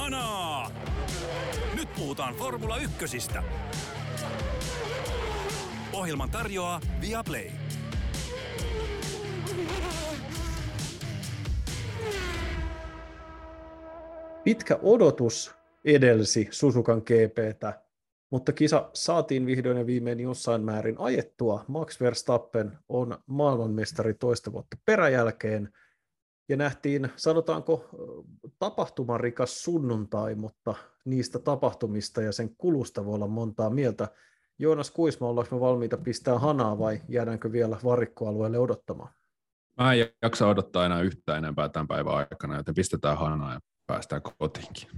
Kanaa! Nyt puhutaan Formula Ykkösistä. Ohjelman tarjoaa Viaplay. Pitkä odotus edelsi Susukan GPtä, mutta kisa saatiin vihdoin ja viimein jossain määrin ajettua. Max Verstappen on maailmanmestari toista vuotta peräjälkeen ja nähtiin, sanotaanko, tapahtumarikas sunnuntai, mutta niistä tapahtumista ja sen kulusta voi olla montaa mieltä. Joonas Kuisma, ollaanko me valmiita pistää hanaa vai jäädäänkö vielä varikkoalueelle odottamaan? Mä en jaksa odottaa enää yhtään enempää tämän päivän aikana, joten pistetään hanaa ja päästään kotiinkin.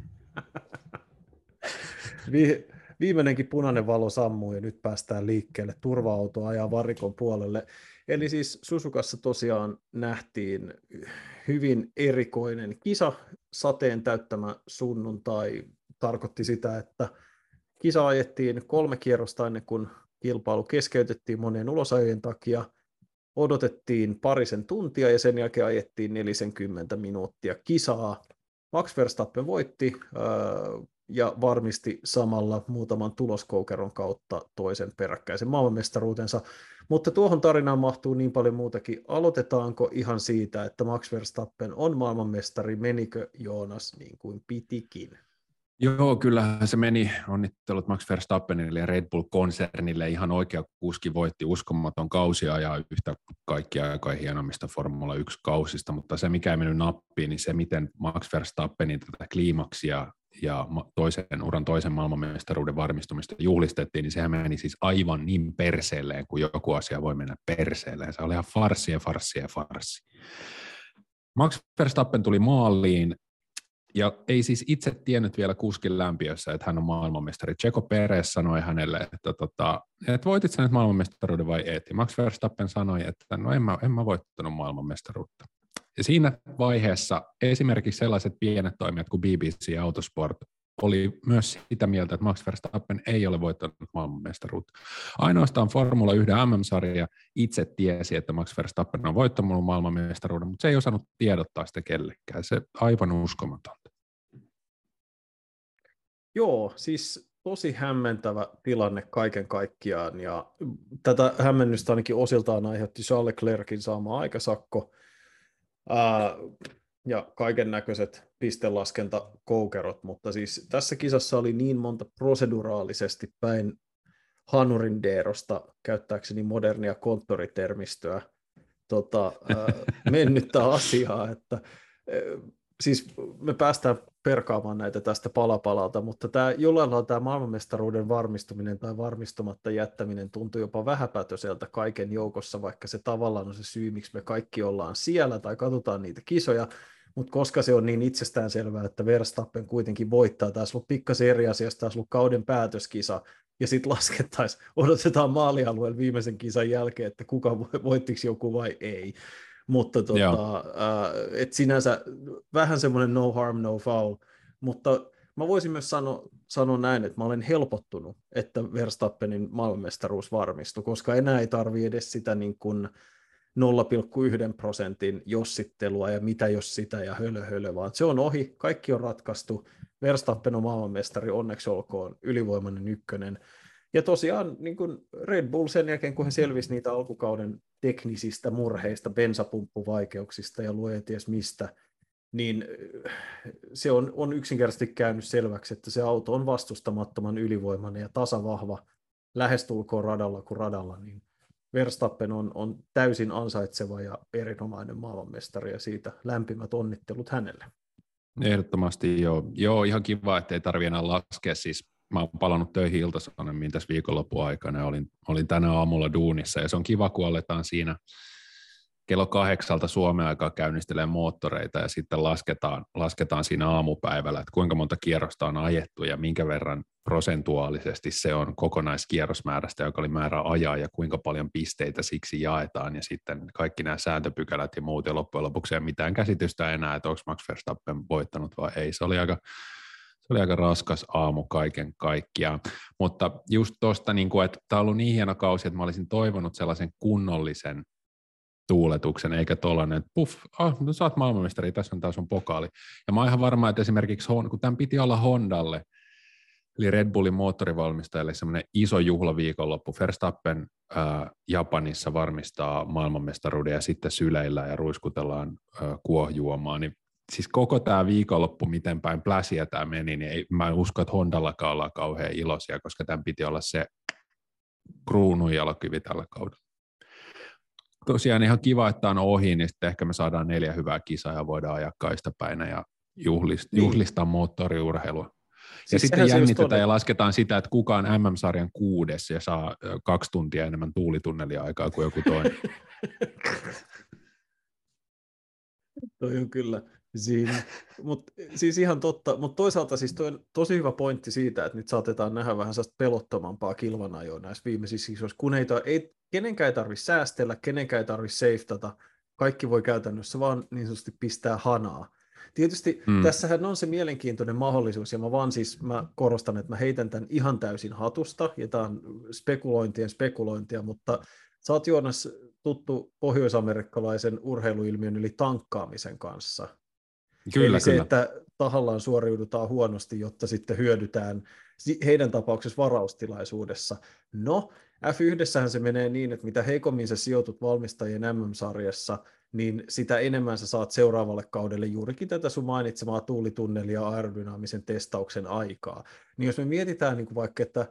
Vi- viimeinenkin punainen valo sammuu ja nyt päästään liikkeelle. Turva-auto ajaa varikon puolelle. Eli siis Susukassa tosiaan nähtiin hyvin erikoinen kisa, sateen täyttämä sunnuntai tarkoitti sitä, että kisa ajettiin kolme kierrosta ennen kuin kilpailu keskeytettiin monien ulosajien takia, odotettiin parisen tuntia ja sen jälkeen ajettiin 40 minuuttia kisaa. Max Verstappen voitti ja varmisti samalla muutaman tuloskoukeron kautta toisen peräkkäisen maailmanmestaruutensa. Mutta tuohon tarinaan mahtuu niin paljon muutakin. Aloitetaanko ihan siitä, että Max Verstappen on maailmanmestari, menikö Joonas niin kuin pitikin? Joo, kyllähän se meni. Onnittelut Max Verstappenille ja Red Bull-konsernille. Ihan oikea kuski voitti uskomaton kausi ja yhtä kaikkia aika hienommista Formula 1-kausista, mutta se mikä ei mennyt nappiin, niin se miten Max Verstappenin tätä kliimaksia ja toisen uran toisen maailmanmestaruuden varmistumista juhlistettiin, niin sehän meni siis aivan niin perseelleen, kuin joku asia voi mennä perseelleen. Se oli ihan farssi ja farssi ja farssi. Max Verstappen tuli maaliin ja ei siis itse tiennyt vielä kuskin lämpiössä, että hän on maailmanmestari. Checo Perez sanoi hänelle, että, tota, että voitit sä nyt maailmanmestaruuden vai et? Max Verstappen sanoi, että no en mä, en mä voittanut maailmanmestaruutta. Ja siinä vaiheessa esimerkiksi sellaiset pienet toimijat kuin BBC Autosport oli myös sitä mieltä, että Max Verstappen ei ole voittanut maailmanmestaruutta. Ainoastaan Formula 1 MM-sarja itse tiesi, että Max Verstappen on voittanut maailmanmestaruuden, mutta se ei osannut tiedottaa sitä kellekään. Se aivan uskomatonta. Joo, siis tosi hämmentävä tilanne kaiken kaikkiaan, ja tätä hämmennystä ainakin osiltaan aiheutti Charles Leclerkin saama aikasakko, ää, ja kaiken näköiset pistelaskentakoukerot, mutta siis tässä kisassa oli niin monta proseduraalisesti päin hanurin deerosta, käyttääkseni modernia konttoritermistöä, tota, ää, mennyttä asiaa, että siis me päästään perkaamaan näitä tästä palapalalta, mutta tämä, jollain lailla tämä maailmanmestaruuden varmistuminen tai varmistumatta jättäminen tuntuu jopa vähäpätöseltä kaiken joukossa, vaikka se tavallaan on se syy, miksi me kaikki ollaan siellä tai katsotaan niitä kisoja, mutta koska se on niin itsestään selvää, että Verstappen kuitenkin voittaa, tässä on pikkasen eri asiasta, tässä on päätöskisa, päätöskisa, ja sitten laskettaisiin, odotetaan maalialueen viimeisen kisan jälkeen, että kuka voittiko joku vai ei. Mutta tota, äh, et sinänsä vähän semmoinen no harm, no foul, mutta mä voisin myös sanoa, sanoa näin, että mä olen helpottunut, että Verstappenin maailmanmestaruus varmistui, koska enää ei tarvi edes sitä niin kuin 0,1 prosentin jossittelua ja mitä jos sitä ja hölö hölö, vaan se on ohi, kaikki on ratkaistu, Verstappen on maailmanmestari, onneksi olkoon, ylivoimainen ykkönen, ja tosiaan niin kuin Red Bull sen jälkeen, kun he selvisi niitä alkukauden teknisistä murheista, bensapumppuvaikeuksista ja luoja ties mistä, niin äh, se on, on yksinkertaisesti käynyt selväksi, että se auto on vastustamattoman ylivoimainen ja tasavahva lähestulkoon radalla kuin radalla, niin Verstappen on, on täysin ansaitseva ja erinomainen maailmanmestari ja siitä lämpimät onnittelut hänelle. Ehdottomasti joo. Joo, ihan kiva, että ei tarvitse enää laskea siis mä oon palannut töihin iltasanommiin tässä viikonlopun aikana ja olin, olin tänä aamulla duunissa ja se on kiva, kun aletaan siinä kello kahdeksalta Suomen aikaa käynnistelee moottoreita ja sitten lasketaan, lasketaan siinä aamupäivällä, että kuinka monta kierrosta on ajettu ja minkä verran prosentuaalisesti se on kokonaiskierrosmäärästä, joka oli määrä ajaa ja kuinka paljon pisteitä siksi jaetaan ja sitten kaikki nämä sääntöpykälät ja muut ja loppujen lopuksi ei mitään käsitystä enää, että onko Max Verstappen voittanut vai ei. Se oli aika se oli aika raskas aamu kaiken kaikkiaan. Mutta just tuosta, niin että tämä on ollut niin hieno kausi, että mä olisin toivonut sellaisen kunnollisen tuuletuksen, eikä tollainen, että puff, ah, no sä oot maailmanmestari, tässä on taas sun pokaali. Ja mä oon ihan varma, että esimerkiksi, kun tämän piti olla Hondalle, eli Red Bullin moottorivalmistajalle semmoinen iso juhlaviikonloppu. Verstappen ää, Japanissa varmistaa maailmanmestaruuden ja sitten syleillä ja ruiskutellaan ää, kuohjuomaan, niin siis koko tämä viikonloppu, miten päin pläsiä tämä meni, niin ei, mä en usko, että Hondallakaan ollaan kauhean iloisia, koska tämän piti olla se kruununjalokivi tällä kaudella. Tosiaan ihan kiva, että on ohi, niin sitten ehkä me saadaan neljä hyvää kisaa ja voidaan ajaa kaistapäinä ja juhlist, niin. juhlistaa moottoriurheilua. Siis ja sitten jännitetään ja lasketaan sitä, että kuka on MM-sarjan kuudes ja saa kaksi tuntia enemmän tuulitunnelia aikaa kuin joku toinen. Toi on kyllä siinä. Mut, siis ihan totta, mutta toisaalta siis toi on tosi hyvä pointti siitä, että nyt saatetaan nähdä vähän sellaista pelottomampaa kilvanajoa näissä viimeisissä kisoissa, kun ei, ei, kenenkään ei tarvitse säästellä, kenenkään ei tarvitse seiftata, kaikki voi käytännössä vaan niin sanotusti pistää hanaa. Tietysti mm. tässähän on se mielenkiintoinen mahdollisuus, ja mä vaan siis mä korostan, että mä heitän tämän ihan täysin hatusta, ja tämä on spekulointien spekulointia, mutta sä oot Joonas tuttu pohjoisamerikkalaisen urheiluilmiön eli tankkaamisen kanssa. Kyllä, eli se, kyllä. että tahallaan suoriudutaan huonosti, jotta sitten hyödytään heidän tapauksessa varaustilaisuudessa. No, F1 se menee niin, että mitä heikommin sä sijoitut valmistajien MM-sarjassa, niin sitä enemmän sä saat seuraavalle kaudelle juurikin tätä sun mainitsemaa tuulitunnelia aerodynaamisen testauksen aikaa. Niin jos me mietitään niin kuin vaikka, että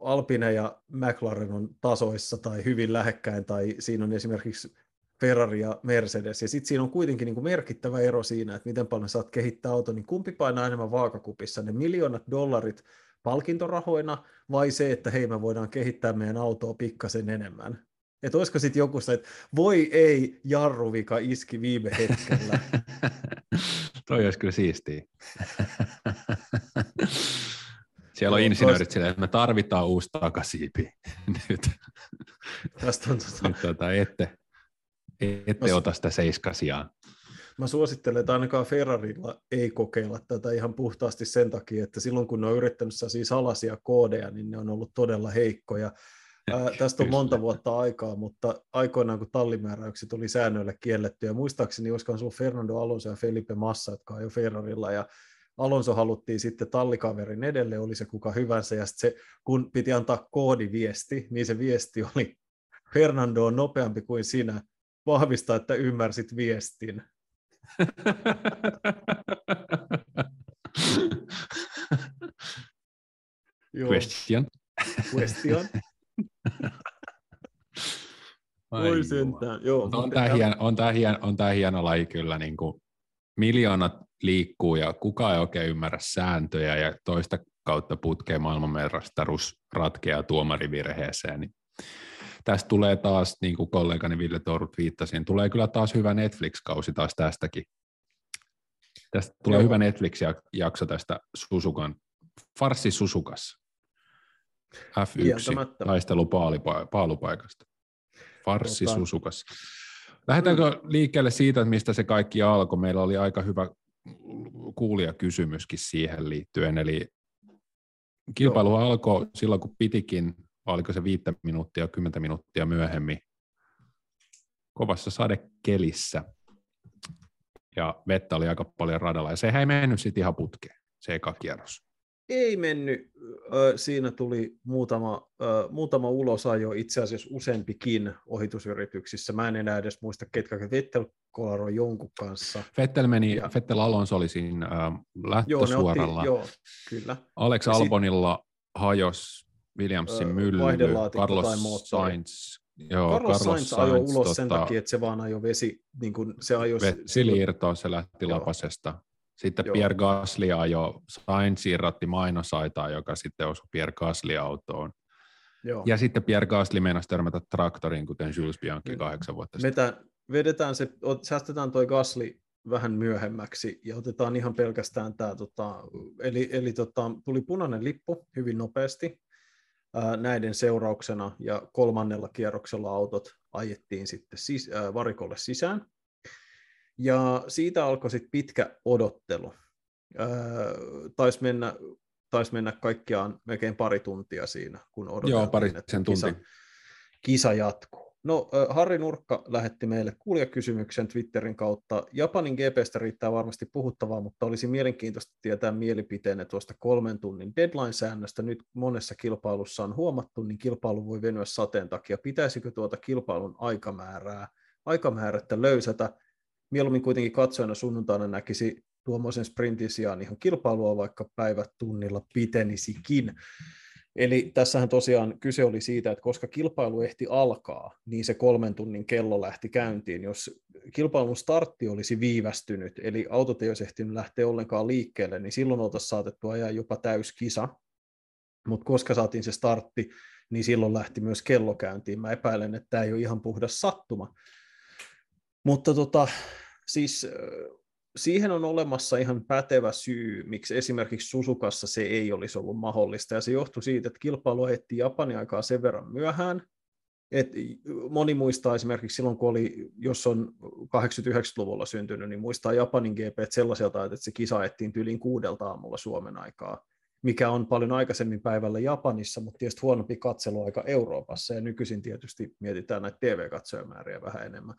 Alpine ja McLaren on tasoissa tai hyvin lähekkäin, tai siinä on esimerkiksi Ferrari ja Mercedes, ja sitten siinä on kuitenkin niin kuin merkittävä ero siinä, että miten paljon saat kehittää auto, niin kumpi painaa enemmän vaakakupissa, ne miljoonat dollarit palkintorahoina, vai se, että hei, me voidaan kehittää meidän autoa pikkasen enemmän. Että olisiko sitten joku se, että voi ei, jarruvika iski viime hetkellä. Toi olisi kyllä siistiä. Siellä on insinöörit silleen, että me tarvitaan uusi takasiipi nyt. Tästä on tota... nyt tota, ette, ette mä... ota sitä seiskasiaan. Mä suosittelen, että ainakaan Ferrarilla ei kokeilla tätä ihan puhtaasti sen takia, että silloin kun ne on yrittänyt siis salaisia koodeja, niin ne on ollut todella heikkoja. Ää, tästä on monta vuotta aikaa, mutta aikoinaan kun tallimääräykset tuli säännöille kielletty, ja muistaakseni olisikohan sulla Fernando Alonso ja Felipe Massa, jotka on jo Ferrarilla, ja Alonso haluttiin sitten tallikaverin edelle, oli se kuka hyvänsä, ja se, kun piti antaa koodiviesti, niin se viesti oli, Fernando on nopeampi kuin sinä, vahvista, että ymmärsit viestin. Question. Question. Voi sentään, joo. On tämä hieno, on hieno, on hieno laji kyllä, niin kuin miljoonat liikkuu ja kukaan ei oikein ymmärrä sääntöjä ja toista kautta putkee maailmanmestaruus ratkeaa tuomarivirheeseen. Niin tästä tulee taas, niin kuin kollegani Ville Torut viittasi, niin tulee kyllä taas hyvä Netflix-kausi taas tästäkin. Tästä tulee Joo. hyvä Netflix-jakso tästä Susukan, Farsi Susukas. F1, taistelu paalupaikasta. Farsi tota... Susukas. Lähdetäänkö liikkeelle siitä, mistä se kaikki alkoi? Meillä oli aika hyvä kuulijakysymyskin siihen liittyen, eli kilpailu Joo. alkoi silloin, kun pitikin, oliko se viittä minuuttia, kymmentä minuuttia myöhemmin, kovassa sadekelissä, ja vettä oli aika paljon radalla, ja se ei mennyt sitten ihan putkeen, se eka kierros. Ei mennyt. Siinä tuli muutama, muutama ulosajo, itse asiassa useampikin ohitusyrityksissä. Mä en enää edes muista, ketkä Vettel kolaroi jonkun kanssa. Vettel meni, ja... Vettel Alonso oli siinä äh, lähtösuoralla. Joo, otti, joo, kyllä. Alex Albonilla sit... hajos Williamsin mylly, Carlos Sainz. Joo, Carlos, Carlos Sainz, Sainz ajoi ulos tota, sen takia, että se vaan ajoi vesi, niin kuin se ajoi... Vesiliirtoon se lähti joo. lapasesta. Sitten Joo. Pierre Gasly ajoi, Sainz irrotti mainosaitaa, joka sitten osui Pierre Gasly-autoon. Joo. Ja sitten Pierre Gasly meinasi törmätä traktoriin, kuten Jules Bianchi kahdeksan vuotta sitten. Metä, vedetään se, säästetään toi Gasly vähän myöhemmäksi ja otetaan ihan pelkästään tämä, tota, eli, eli tota, tuli punainen lippu hyvin nopeasti ää, näiden seurauksena ja kolmannella kierroksella autot ajettiin sitten sis, ää, varikolle sisään ja siitä alkoi sitten pitkä odottelu. Taisi mennä, tais mennä kaikkiaan melkein pari tuntia siinä, kun odoteltiin, Joo, pari että kisa, kisa jatkuu. No, Harri Nurkka lähetti meille kuulijakysymyksen Twitterin kautta. Japanin GPstä riittää varmasti puhuttavaa, mutta olisi mielenkiintoista tietää mielipiteenne tuosta kolmen tunnin deadline-säännöstä. Nyt monessa kilpailussa on huomattu, niin kilpailu voi venyä sateen takia. Pitäisikö tuota kilpailun aikamäärää, aikamäärättä löysätä? Mieluummin kuitenkin katsojana sunnuntaina näkisi tuommoisen sprintin sijaan ihan kilpailua, vaikka päivät tunnilla pitenisikin. Eli tässähän tosiaan kyse oli siitä, että koska kilpailu ehti alkaa, niin se kolmen tunnin kello lähti käyntiin. Jos kilpailun startti olisi viivästynyt, eli autot ei olisi ehtinyt lähteä ollenkaan liikkeelle, niin silloin oltaisiin saatettu ajaa jopa täyskisa. Mutta koska saatiin se startti, niin silloin lähti myös kello käyntiin. Mä epäilen, että tämä ei ole ihan puhdas sattuma. Mutta tota, siis siihen on olemassa ihan pätevä syy, miksi esimerkiksi Susukassa se ei olisi ollut mahdollista, ja se johtui siitä, että kilpailu ehti Japanin aikaa sen verran myöhään, et moni muistaa esimerkiksi silloin, kun oli, jos on 89-luvulla syntynyt, niin muistaa Japanin GP sellaiselta, että se kisa ettiin tyyliin kuudelta aamulla Suomen aikaa, mikä on paljon aikaisemmin päivällä Japanissa, mutta tietysti huonompi katseluaika Euroopassa, ja nykyisin tietysti mietitään näitä TV-katsojamääriä vähän enemmän.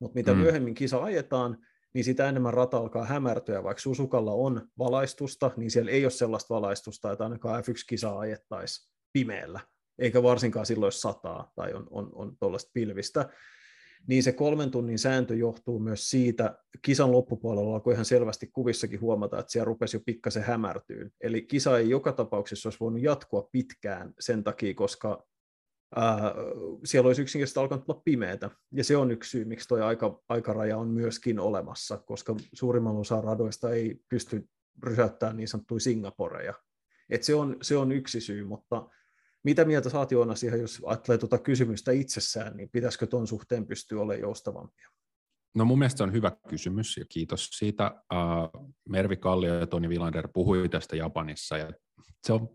Mutta mitä mm. myöhemmin kisa ajetaan, niin sitä enemmän rata alkaa hämärtyä. Vaikka Susukalla on valaistusta, niin siellä ei ole sellaista valaistusta, että ainakaan F1-kisaa ajettaisiin pimeällä, eikä varsinkaan silloin, jos sataa tai on, on, on tuollaista pilvistä. Niin se kolmen tunnin sääntö johtuu myös siitä, kisan loppupuolella kun ihan selvästi kuvissakin huomata, että siellä rupesi jo pikkasen hämärtyyn. Eli kisa ei joka tapauksessa olisi voinut jatkua pitkään sen takia, koska siellä olisi yksinkertaisesti alkanut olla pimeätä. Ja se on yksi syy, miksi tuo aika, aikaraja on myöskin olemassa, koska suurimman osa radoista ei pysty rysäyttämään niin sanottuja Singaporeja. Et se, on, se on yksi syy, mutta mitä mieltä saat Joona siihen, jos ajattelee tuota kysymystä itsessään, niin pitäisikö tuon suhteen pystyä olemaan joustavampia? No mun mielestä on hyvä kysymys ja kiitos siitä. Uh, Mervi Kallio ja Toni Vilander puhui tästä Japanissa ja se on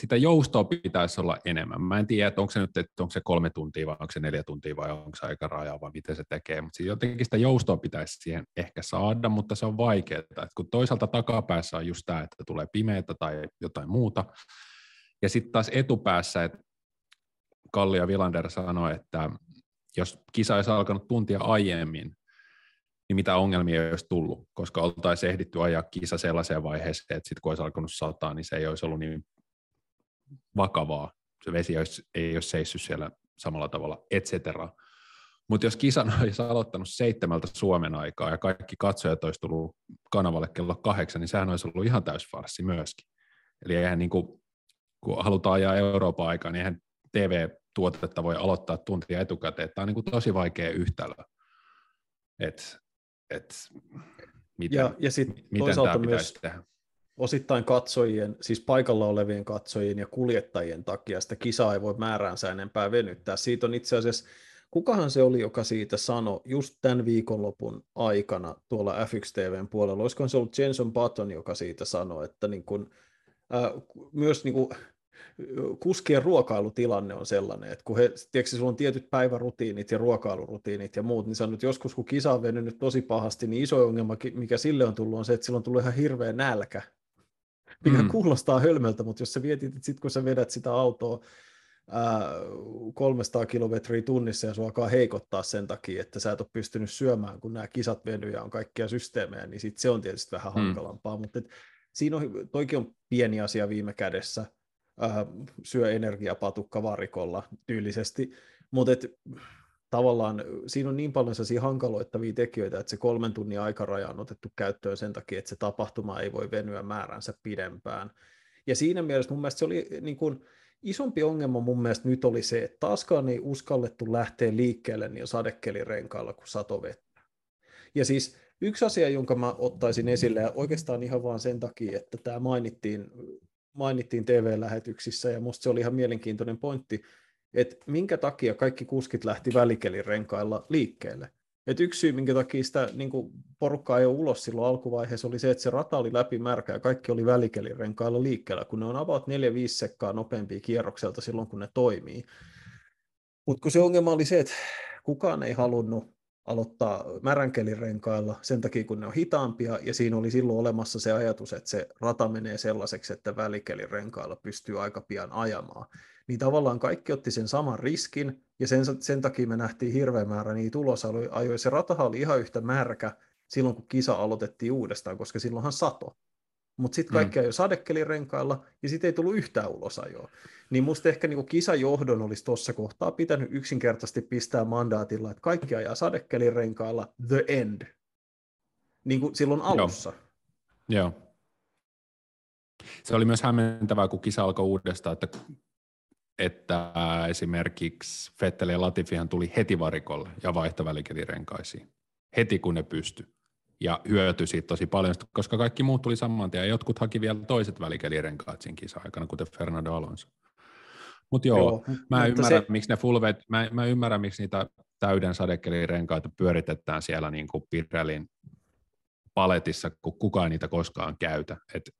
sitä joustoa pitäisi olla enemmän. Mä en tiedä, että onko se nyt että onko se kolme tuntia vai onko se neljä tuntia vai onko se aika raja vai miten se tekee, mutta jotenkin sitä joustoa pitäisi siihen ehkä saada, mutta se on vaikeaa, että kun toisaalta takapäässä on just tämä, että tulee pimeätä tai jotain muuta, ja sitten taas etupäässä, että Kalli ja Vilander sanoi, että jos kisa olisi alkanut tuntia aiemmin, niin mitä ongelmia ei olisi tullut, koska oltaisiin ehditty ajaa kisa sellaiseen vaiheeseen, että sitten kun olisi alkanut sataa, niin se ei olisi ollut niin vakavaa. Se vesi olisi, ei olisi seissyt siellä samalla tavalla, et cetera. Mutta jos kisan olisi aloittanut seitsemältä Suomen aikaa ja kaikki katsojat olisi tullut kanavalle kello kahdeksan, niin sehän olisi ollut ihan täysfarssi myöskin. Eli eihän niin kuin, kun halutaan ajaa Euroopan aikaa, niin eihän TV-tuotetta voi aloittaa tuntia etukäteen. Tämä on niin kuin tosi vaikea yhtälö. Et, et, miten, ja, ja sit miten tämä myös, tehdä? Osittain katsojien, siis paikalla olevien katsojien ja kuljettajien takia sitä kisaa ei voi määräänsä enempää venyttää. Siitä on itse asiassa, kukahan se oli, joka siitä sanoi just tämän viikonlopun aikana tuolla F1 TVn puolella, olisiko se ollut Jenson Button, joka siitä sanoi, että niin kun, äh, myös niin kun, kuskien ruokailutilanne on sellainen, että kun he, tiedätkö, sulla on tietyt päivärutiinit ja ruokailurutiinit ja muut, niin sanot, joskus kun kisa on venynyt tosi pahasti, niin iso ongelma, mikä sille on tullut, on se, että sillä on tullut ihan hirveä nälkä mikä mm. kuulostaa hölmöltä, mutta jos sä vietit, että sit kun sä vedät sitä autoa ää, 300 kilometriä tunnissa ja sua alkaa heikottaa sen takia, että sä et ole pystynyt syömään, kun nämä kisat venyy ja on kaikkia systeemejä, niin sit se on tietysti vähän mm. hankalampaa, mutta et, siinä on, toikin on pieni asia viime kädessä, ää, syö energiapatukka varikolla tyylisesti, mutta tavallaan siinä on niin paljon sellaisia hankaloittavia tekijöitä, että se kolmen tunnin aikaraja on otettu käyttöön sen takia, että se tapahtuma ei voi venyä määränsä pidempään. Ja siinä mielessä mun mielestä se oli niin kuin, isompi ongelma mun mielestä nyt oli se, että taaskaan ei uskallettu lähteä liikkeelle niin sadekelirenkailla kuin satovettä. Ja siis yksi asia, jonka mä ottaisin esille, ja oikeastaan ihan vaan sen takia, että tämä mainittiin, mainittiin TV-lähetyksissä, ja musta se oli ihan mielenkiintoinen pointti, että minkä takia kaikki kuskit lähti välikelirenkailla liikkeelle. Et yksi syy, minkä takia sitä niin porukkaa ei ulos silloin alkuvaiheessa, oli se, että se rata oli läpi märkä ja kaikki oli välikelirenkailla liikkeellä, kun ne on about 4-5 sekkaa nopeampia kierrokselta silloin, kun ne toimii. Mutta kun se ongelma oli se, että kukaan ei halunnut aloittaa märänkelin sen takia, kun ne on hitaampia, ja siinä oli silloin olemassa se ajatus, että se rata menee sellaiseksi, että välikelin pystyy aika pian ajamaan. Niin tavallaan kaikki otti sen saman riskin, ja sen, sen takia me nähtiin hirveän määrä niitä ulosajoja. Se ratahan oli ihan yhtä märkä silloin, kun kisa aloitettiin uudestaan, koska silloinhan sato mutta sitten kaikki mm. ajoi sadekelirenkailla ja sitten ei tullut yhtään ulosajoa. Niin musta ehkä niinku kisajohdon olisi tuossa kohtaa pitänyt yksinkertaisesti pistää mandaatilla, että kaikki ajaa sadekelirenkailla the end, niin kuin silloin alussa. Joo. Joo. Se oli myös hämmentävää, kun kisa alkoi uudestaan, että, että esimerkiksi Fettel ja Latifihan tuli heti varikolle ja vaihtovälikelirenkaisiin. Heti kun ne pysty ja hyötyi siitä tosi paljon, koska kaikki muut tuli saman tien, ja jotkut haki vielä toiset välikelirenkaat siinä kisa-aikana, kuten Fernando Alonso. Mutta joo, joo, mä ymmärrän, se... miksi ne full vet, mä, mä ymmärrän, miksi niitä täyden sadekelirenkaita pyöritetään siellä niin kuin Pirellin paletissa, kun kukaan niitä koskaan käytä. Et,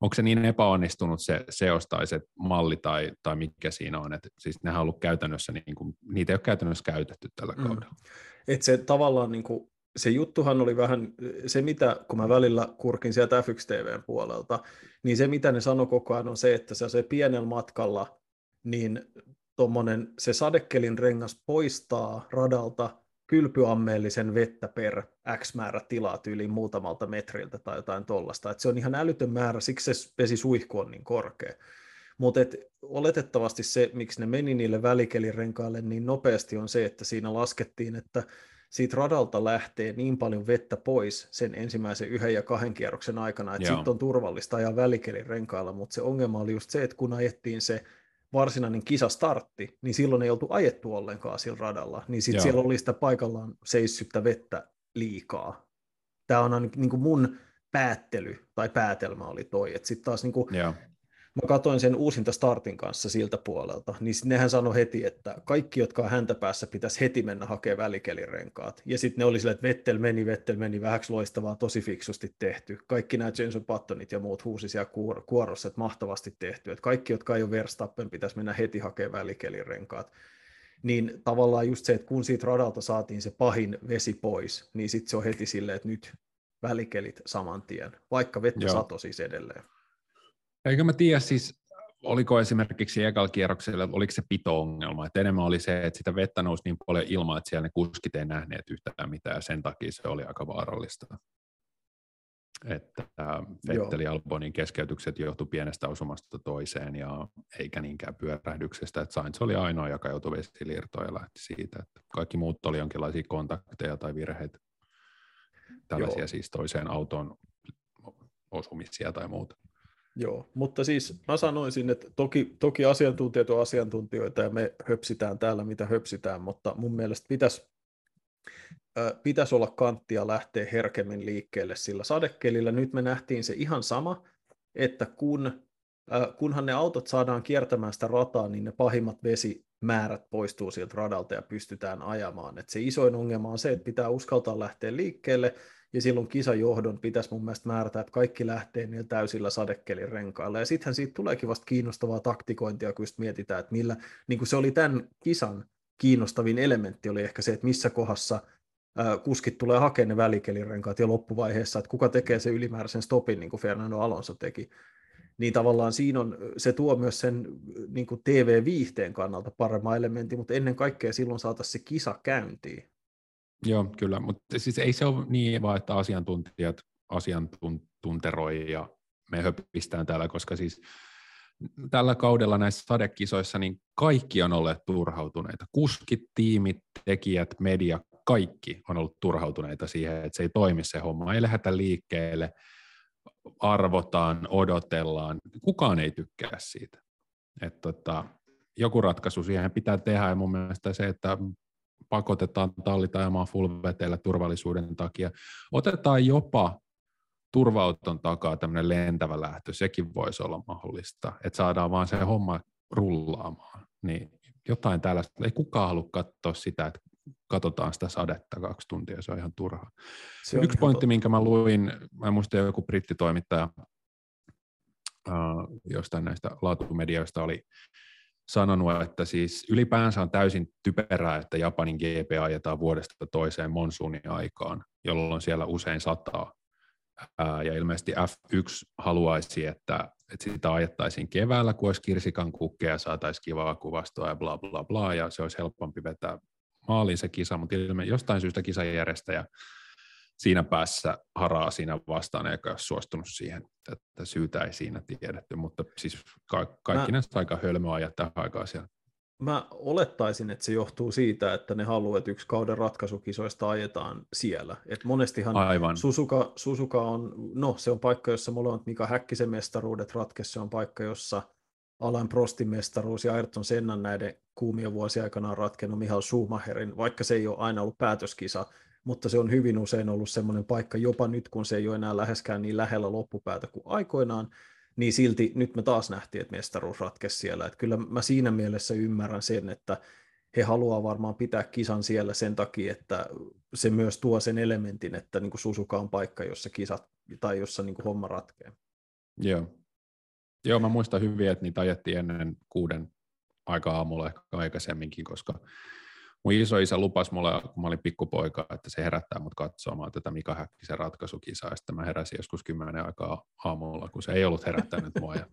onko se niin epäonnistunut se seos tai se malli tai, tai mikä siinä on, että siis nehän on ollut käytännössä, niin kuin, niitä ei ole käytännössä käytetty tällä mm. kaudella. Et se tavallaan niin kuin se juttuhan oli vähän se, mitä kun mä välillä kurkin sieltä F1 TVn puolelta, niin se, mitä ne sanoi koko ajan, on se, että se, se pienellä matkalla, niin tommonen, se sadekelin rengas poistaa radalta kylpyammeellisen vettä per X määrä tilaa tyyliin muutamalta metriltä tai jotain tollasta. Et se on ihan älytön määrä, siksi se vesisuihku on niin korkea. Mutta oletettavasti se, miksi ne meni niille välikelirenkaille niin nopeasti, on se, että siinä laskettiin, että siitä radalta lähtee niin paljon vettä pois sen ensimmäisen yhden ja kahden kierroksen aikana, että sitten on turvallista ajaa välikelin renkailla, mutta se ongelma oli just se, että kun ajettiin se varsinainen kisastartti, niin silloin ei oltu ajettu ollenkaan sillä radalla, niin sitten siellä oli sitä paikallaan seissyttä vettä liikaa. Tämä on niin kuin mun päättely tai päätelmä oli toi, että sitten taas niin kuin mä katsoin sen uusinta startin kanssa siltä puolelta, niin nehän sanoi heti, että kaikki, jotka on häntä päässä, pitäisi heti mennä hakemaan välikelirenkaat. Ja sitten ne oli sille, että Vettel meni, Vettel meni, vähäksi loistavaa, tosi fiksusti tehty. Kaikki nämä Jenson Pattonit ja muut huusi siellä kuor- kuorossa, että mahtavasti tehty. Että kaikki, jotka ei ole Verstappen, pitäisi mennä heti hakemaan välikelirenkaat. Niin tavallaan just se, että kun siitä radalta saatiin se pahin vesi pois, niin sitten se on heti silleen, että nyt välikelit saman tien, vaikka vettä sato siis edelleen. Eikö mä tiedä siis, oliko esimerkiksi ekalla kierroksella, oliko se pito-ongelma, että enemmän oli se, että sitä vettä nousi niin paljon ilmaa, että siellä ne kuskit ei nähneet yhtään mitään, ja sen takia se oli aika vaarallista. Että Vettel ja Albonin keskeytykset johtu pienestä osumasta toiseen, ja eikä niinkään pyörähdyksestä, että Sainz oli ainoa, joka joutui vesiliirtoon ja lähti siitä, että kaikki muut oli jonkinlaisia kontakteja tai virheitä, tällaisia Joo. siis toiseen autoon osumisia tai muuta. Joo, mutta siis mä sanoisin, että toki, toki asiantuntijat on asiantuntijoita ja me höpsitään täällä mitä höpsitään, mutta mun mielestä pitäisi pitäisi olla kanttia lähteä herkemmin liikkeelle sillä sadekelillä. Nyt me nähtiin se ihan sama, että kun, kunhan ne autot saadaan kiertämään sitä rataa, niin ne pahimmat vesimäärät poistuu sieltä radalta ja pystytään ajamaan. Et se isoin ongelma on se, että pitää uskaltaa lähteä liikkeelle, ja silloin kisajohdon pitäisi mun mielestä määrätä, että kaikki lähtee niillä täysillä sadekelin renkailla. Ja sittenhän siitä tuleekin vasta kiinnostavaa taktikointia, kun just mietitään, että millä, niin kuin se oli tämän kisan kiinnostavin elementti, oli ehkä se, että missä kohdassa kuskit tulee hakemaan ne välikelirenkaat ja loppuvaiheessa, että kuka tekee se ylimääräisen stopin, niin kuin Fernando Alonso teki. Niin tavallaan siinä on, se tuo myös sen niin TV-viihteen kannalta paremman elementin, mutta ennen kaikkea silloin saataisiin se kisa käyntiin. Joo, kyllä, mutta siis ei se ole niin vaan, että asiantuntijat asiantunteroi ja me höpistään täällä, koska siis tällä kaudella näissä sadekisoissa niin kaikki on olleet turhautuneita. Kuskit, tiimit, tekijät, media, kaikki on ollut turhautuneita siihen, että se ei toimi se homma. Ei lähdetä liikkeelle, arvotaan, odotellaan. Kukaan ei tykkää siitä. että tota, joku ratkaisu siihen pitää tehdä ja mun mielestä se, että pakotetaan tallit ajamaan full turvallisuuden takia. Otetaan jopa turvauton takaa tämmöinen lentävä lähtö, sekin voisi olla mahdollista, että saadaan vaan se homma rullaamaan. Niin jotain tällaista, ei kukaan halua katsoa sitä, että katsotaan sitä sadetta kaksi tuntia, se on ihan turhaa. Se on Yksi pointti, totta. minkä mä luin, mä en muista joku brittitoimittaja uh, jostain näistä laatumedioista oli sanonut, että siis ylipäänsä on täysin typerää, että Japanin GP ajetaan vuodesta toiseen monsuunin aikaan, jolloin siellä usein sataa. Ja ilmeisesti F1 haluaisi, että, että sitä ajettaisiin keväällä, kun olisi kirsikan kukkeja, saataisiin kivaa kuvastoa ja bla bla bla, ja se olisi helpompi vetää maaliin se kisa, mutta ilmeisesti jostain syystä kisajärjestäjä siinä päässä haraa siinä vastaan, eikä ole suostunut siihen, että syytä ei siinä tiedetty, mutta siis ka- kaikki Mä... aika hölmöä ajat tähän aikaan siellä. Mä olettaisin, että se johtuu siitä, että ne haluavat, että yksi kauden ratkaisukisoista ajetaan siellä. Et monestihan Aivan. Susuka, Susuka on, no se on paikka, jossa molemmat Mika Häkkisen mestaruudet ratkesi, se on paikka, jossa Alain Prostin mestaruus ja Ayrton Sennan näiden kuumien vuosien aikana on ratkennut Mihail Schumacherin, vaikka se ei ole aina ollut päätöskisa, mutta se on hyvin usein ollut semmoinen paikka, jopa nyt kun se ei ole enää läheskään niin lähellä loppupäätä kuin aikoinaan, niin silti nyt me taas nähtiin, että mestaruus ratkesi siellä. Että kyllä mä siinä mielessä ymmärrän sen, että he haluaa varmaan pitää kisan siellä sen takia, että se myös tuo sen elementin, että niin kuin Susuka on paikka, jossa kisat tai jossa niin kuin homma ratkee. Joo. Joo, mä muistan hyvin, että niitä ajettiin ennen kuuden aika aamulla ehkä aikaisemminkin, koska mun isä lupasi mulle, kun mä olin pikkupoika, että se herättää mut katsomaan tätä Mika Häkkisen ratkaisukisaa, sitten mä heräsin joskus kymmenen aikaa aamulla, kun se ei ollut herättänyt mua. Ja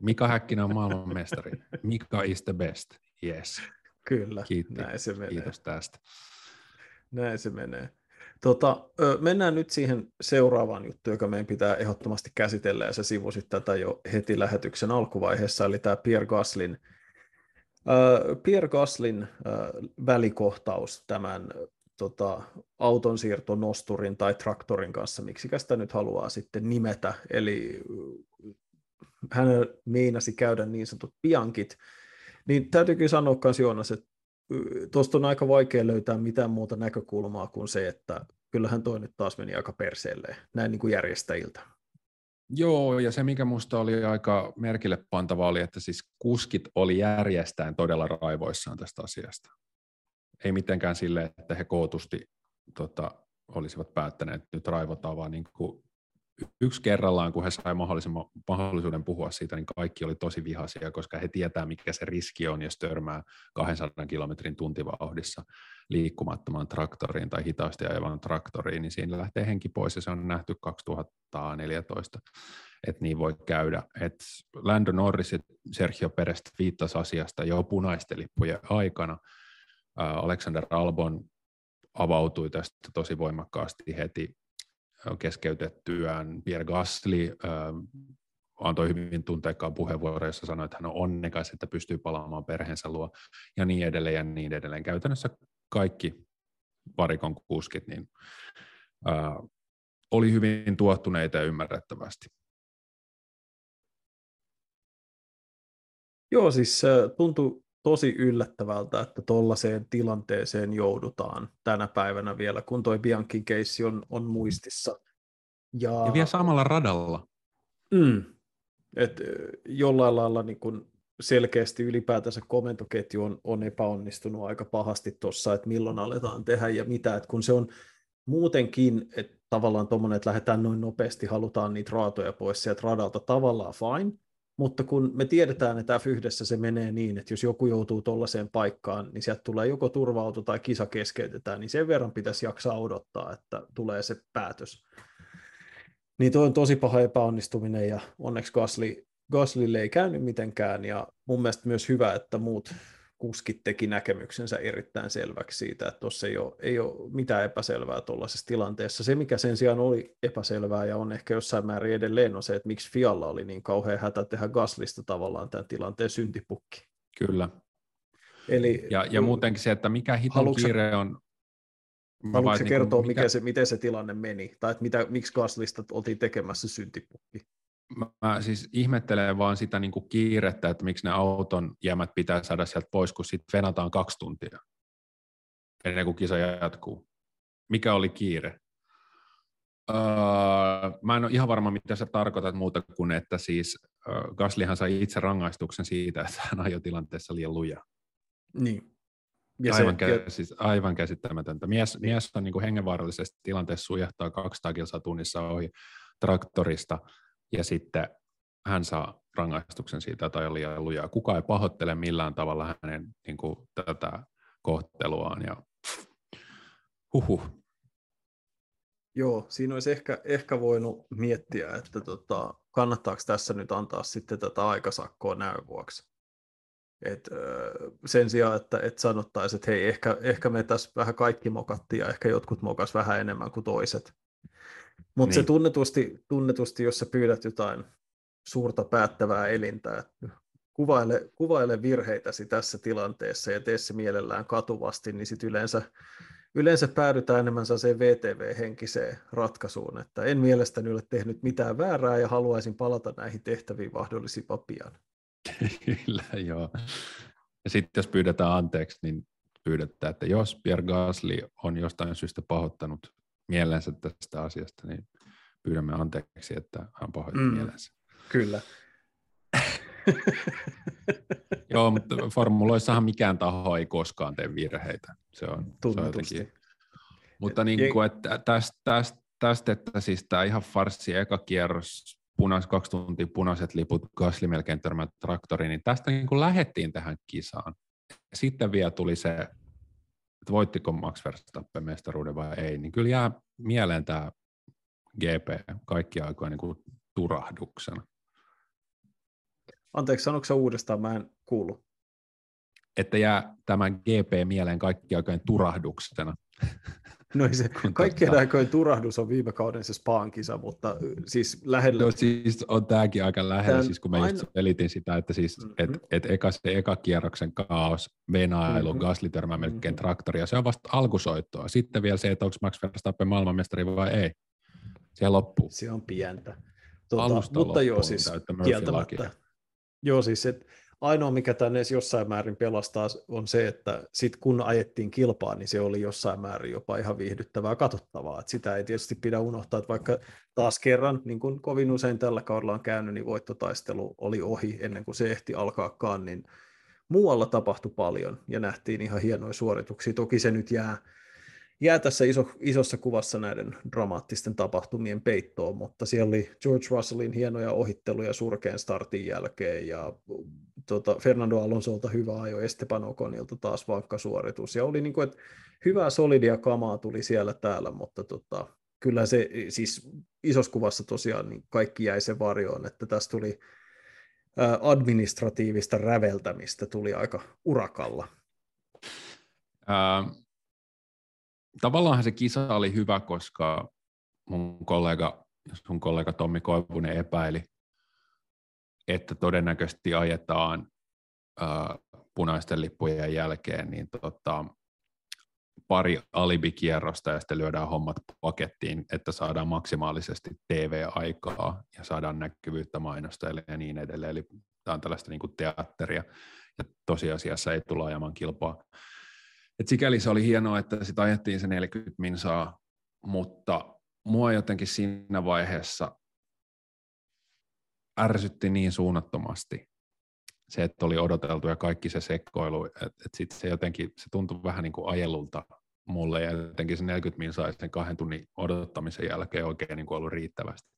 Mika Häkkinen on maailmanmestari. Mika is the best. Yes. Kyllä, Kiitti. näin se menee. Kiitos tästä. Näin se menee. Tota, mennään nyt siihen seuraavaan juttuun, joka meidän pitää ehdottomasti käsitellä, ja se sivusit tätä jo heti lähetyksen alkuvaiheessa, eli tämä Pierre Gaslin Pierre Gaslin äh, välikohtaus tämän tota, auton siirtonosturin tai traktorin kanssa, miksi sitä nyt haluaa sitten nimetä. Eli hän meinasi käydä niin sanotut piankit. Niin täytyykin sanoa myös Joonas, että tuosta on aika vaikea löytää mitään muuta näkökulmaa kuin se, että kyllähän toi nyt taas meni aika perseelle, näin niin kuin järjestäjiltä. Joo, ja se mikä minusta oli aika merkille pantava oli, että siis kuskit oli järjestään todella raivoissaan tästä asiasta. Ei mitenkään sille, että he kootusti tota, olisivat päättäneet, että nyt raivotaan, vaan niin kuin yksi kerrallaan, kun he sai mahdollisuuden puhua siitä, niin kaikki oli tosi vihaisia, koska he tietää, mikä se riski on, jos törmää 200 kilometrin tuntivauhdissa liikkumattomaan traktoriin tai hitaasti ajavan traktoriin, niin siinä lähtee henki pois ja se on nähty 2014, että niin voi käydä. Et Lando Norris ja Sergio Perez viittasi asiasta jo punaisten lippujen aikana. Alexander Albon avautui tästä tosi voimakkaasti heti keskeytettyään. Pierre Gasly antoi hyvin tunteikkaan puheenvuoron, jossa sanoi, että hän on onnekas, että pystyy palaamaan perheensä luo ja niin edelleen ja niin edelleen. Käytännössä kaikki varikon kuskit niin, ää, oli hyvin tuottuneita ja ymmärrettävästi. Joo, siis tuntui tosi yllättävältä, että tuollaiseen tilanteeseen joudutaan tänä päivänä vielä, kun toi Biankin keissi on, on muistissa. Ja, ja vielä samalla radalla. Mm, et jollain lailla niin kun selkeästi ylipäätänsä komentoketju on, on epäonnistunut aika pahasti tuossa, että milloin aletaan tehdä ja mitä, että kun se on muutenkin, että tavallaan tuommoinen, että lähdetään noin nopeasti, halutaan niitä raatoja pois sieltä radalta, tavallaan fine, mutta kun me tiedetään, että F1 se menee niin, että jos joku joutuu tuollaiseen paikkaan, niin sieltä tulee joko turva tai kisa keskeytetään, niin sen verran pitäisi jaksaa odottaa, että tulee se päätös. Niin tuo on tosi paha epäonnistuminen ja onneksi Gasly, Gaslylle ei käynyt mitenkään ja mun mielestä myös hyvä, että muut kuskit teki näkemyksensä erittäin selväksi siitä, että tuossa ei ole, ei ole mitään epäselvää tuollaisessa tilanteessa. Se, mikä sen sijaan oli epäselvää ja on ehkä jossain määrin edelleen, on se, että miksi Fialla oli niin kauhean hätä tehdä Gaslista tavallaan tämän tilanteen syntipukki. Kyllä. Eli, ja, ja muutenkin se, että mikä hiton haluatko, kiire on... Haluatko niin kertoa, mikä... Mikä se, miten se tilanne meni, tai että mitä, miksi Gaslista oltiin tekemässä syntipukki? Mä siis ihmettelen vaan sitä niin kuin kiirettä, että miksi ne auton jämät pitää saada sieltä pois, kun sitten venataan kaksi tuntia ennen kuin kisa jatkuu. Mikä oli kiire? Öö, mä en ole ihan varma, mitä sä tarkoitat muuta kuin, että siis öö, Gaslihan sai itse rangaistuksen siitä, että hän ajoi tilanteessa liian luja. Niin. Ja aivan, se, kä- siis aivan käsittämätöntä. Mies, mies on niin kuin hengenvaarallisessa tilanteessa sujahtaa 200 kilsaa tunnissa ohi traktorista – ja sitten hän saa rangaistuksen siitä, että oli liian lujaa. Kuka ei pahoittele millään tavalla hänen niin kuin, tätä kohteluaan. Ja, huhuh. Joo, siinä olisi ehkä, ehkä voinut miettiä, että tota, kannattaako tässä nyt antaa sitten tätä aikasakkoa näyn vuoksi. Et, sen sijaan, että et sanottaisiin, että hei, ehkä, ehkä me tässä vähän kaikki mokattiin ja ehkä jotkut mokas vähän enemmän kuin toiset. Mutta niin. se tunnetusti, tunnetusti, jos sä pyydät jotain suurta päättävää elintä, että kuvaile, kuvaile virheitäsi tässä tilanteessa ja tee se mielellään katuvasti, niin sitten yleensä, yleensä päädytään enemmän se VTV-henkiseen ratkaisuun, että en mielestäni ole tehnyt mitään väärää ja haluaisin palata näihin tehtäviin mahdollisimman pian. Kyllä, joo. Ja sitten jos pyydetään anteeksi, niin pyydetään, että jos Pierre Gasly on jostain syystä pahoittanut mielensä tästä asiasta, niin pyydämme anteeksi, että hän pahoitti mm, mielensä. Kyllä. Joo, mutta formuloissahan mikään taho ei koskaan tee virheitä. Se on, se on jotenkin... Mutta niin kuin, että tästä, tästä, tästä, että siis tämä ihan farsi eka kierros punais, kaksi tuntia punaiset liput, Gasly melkein törmää traktoriin, niin tästä niin kuin lähettiin tähän kisaan. Sitten vielä tuli se, että voittiko Max Verstappen mestaruuden vai ei, niin kyllä jää mieleen tämä GP kaikki aikoina niin kuin turahduksena. Anteeksi, sanoiko uudestaan? Mä en kuulu. Että jää tämän GP mieleen kaikki aikojen turahduksena. No se kaikkien tota... aikojen turahdus on viime kauden se Spaan kisa, mutta siis lähellä... No siis on tämäkin aika lähellä, Tän siis kun mä aina... just selitin sitä, että siis mm-hmm. et, et eka, se eka kierroksen kaos, venailu, mm-hmm. Gasly törmää melkein mm-hmm. traktoria, se on vasta alkusoittoa. Sitten vielä se, että onko Max Verstappen maailmanmestari vai ei. Se loppuu. Se on pientä. Tuota, mutta joo, siis kieltämättä. Joo, siis että ainoa, mikä tänne jossain määrin pelastaa, on se, että sit kun ajettiin kilpaa, niin se oli jossain määrin jopa ihan viihdyttävää katsottavaa. Et sitä ei tietysti pidä unohtaa, että vaikka taas kerran, niin kuin kovin usein tällä kaudella on käynyt, niin voittotaistelu oli ohi ennen kuin se ehti alkaakaan, niin muualla tapahtui paljon ja nähtiin ihan hienoja suorituksia. Toki se nyt jää jää tässä iso, isossa kuvassa näiden dramaattisten tapahtumien peittoon, mutta siellä oli George Russellin hienoja ohitteluja surkean startin jälkeen ja tota, Fernando Alonsolta hyvä ajo, Esteban Oconilta taas vankka suoritus ja oli niin kuin, että hyvää solidia kamaa tuli siellä täällä, mutta tota, kyllä se siis isossa kuvassa tosiaan niin kaikki jäi sen varjoon, että tässä tuli administratiivista räveltämistä tuli aika urakalla. Uh, tavallaan se kisa oli hyvä, koska mun kollega, sun kollega Tommi Koivunen epäili, että todennäköisesti ajetaan äh, punaisten lippujen jälkeen niin tota, pari alibikierrosta ja sitten lyödään hommat pakettiin, että saadaan maksimaalisesti TV-aikaa ja saadaan näkyvyyttä mainostajille ja niin edelleen. Eli tämä on tällaista niin kuin teatteria ja tosiasiassa ei tulla ajamaan kilpaa. Et sikäli se oli hienoa, että sitä ajettiin se 40 minsaa, mutta mua jotenkin siinä vaiheessa ärsytti niin suunnattomasti se, että oli odoteltu ja kaikki se sekoilu, että et sitten se jotenkin, se tuntui vähän niin kuin ajelulta mulle ja jotenkin se 40 minsaa sen kahden tunnin odottamisen jälkeen oikein niin kuin ollut riittävästi.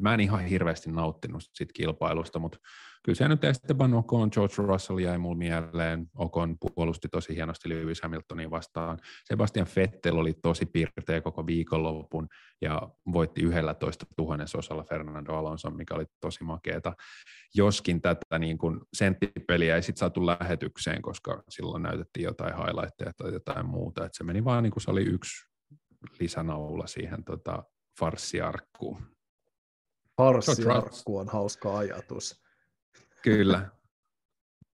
Mä en ihan hirveästi nauttinut siitä kilpailusta, mutta kyllä se nyt Esteban Ocon, George Russell jäi mulle mieleen. Ocon puolusti tosi hienosti Lewis Hamiltonin vastaan. Sebastian Vettel oli tosi pirteä koko viikonlopun ja voitti 11 tuhannensosalla Fernando Alonso, mikä oli tosi makeeta. Joskin tätä niin kuin senttipeliä ei sitten saatu lähetykseen, koska silloin näytettiin jotain highlightteja tai jotain muuta. Et se meni vaan niin kuin se oli yksi lisänaula siihen tota, farssiarkkuun. Farssiarkku on hauska ajatus. Kyllä.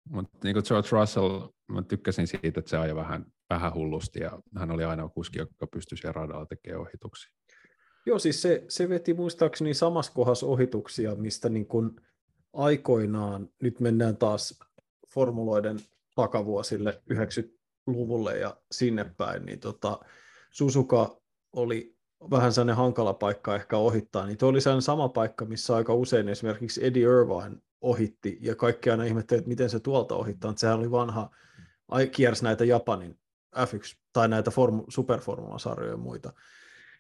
Mutta niin kuin George Russell, mä tykkäsin siitä, että se ajoi vähän, vähän hullusti ja hän oli ainoa kuski, joka pystyi siellä radalla tekemään ohituksia. Joo, siis se, se veti muistaakseni samassa kohdassa ohituksia, mistä niin kuin aikoinaan, nyt mennään taas formuloiden takavuosille 90-luvulle ja sinne päin, niin tota, Susuka oli vähän sellainen hankala paikka ehkä ohittaa, niin tuo oli sellainen sama paikka, missä aika usein esimerkiksi Eddie Irvine ohitti, ja kaikki aina ihmettelivät, että miten se tuolta ohittaa, että sehän oli vanha, kiersi näitä Japanin F1, tai näitä formu, superformulasarjoja ja muita.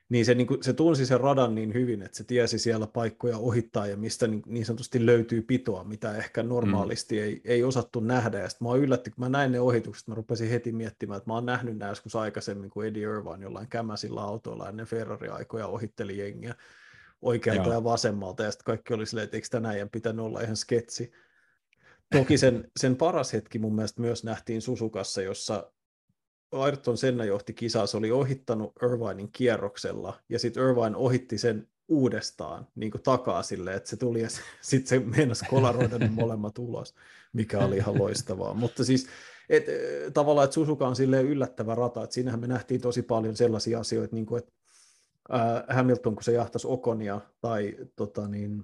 niin se, niin kuin, se tunsi sen radan niin hyvin, että se tiesi siellä paikkoja ohittaa ja mistä niin, niin sanotusti löytyy pitoa, mitä ehkä normaalisti mm. ei, ei osattu nähdä. Ja sitten mä yllätti, kun mä näin ne ohitukset, mä rupesin heti miettimään, että mä oon nähnyt nämä joskus aikaisemmin, kun Eddie Irvine jollain kämäsillä autoilla ennen Ferrari-aikoja ohitteli jengiä oikealta Joo. ja vasemmalta, ja sitten kaikki oli silleen, että eikö tänään pitänyt olla ihan sketsi. Toki sen, sen paras hetki mun mielestä myös nähtiin Susukassa, jossa Ayrton Senna johti kisaa, se oli ohittanut Irvinein kierroksella, ja sitten Irvine ohitti sen uudestaan niin kuin takaa silleen, että se tuli ja sitten se meinasi kolaroida ne molemmat ulos, mikä oli ihan loistavaa. Mutta siis et, tavallaan, että Susuka on silleen yllättävä rata, että siinähän me nähtiin tosi paljon sellaisia asioita, niin kuin, että äh, Hamilton, kun se jahtasi Okonia, tai tota, niin,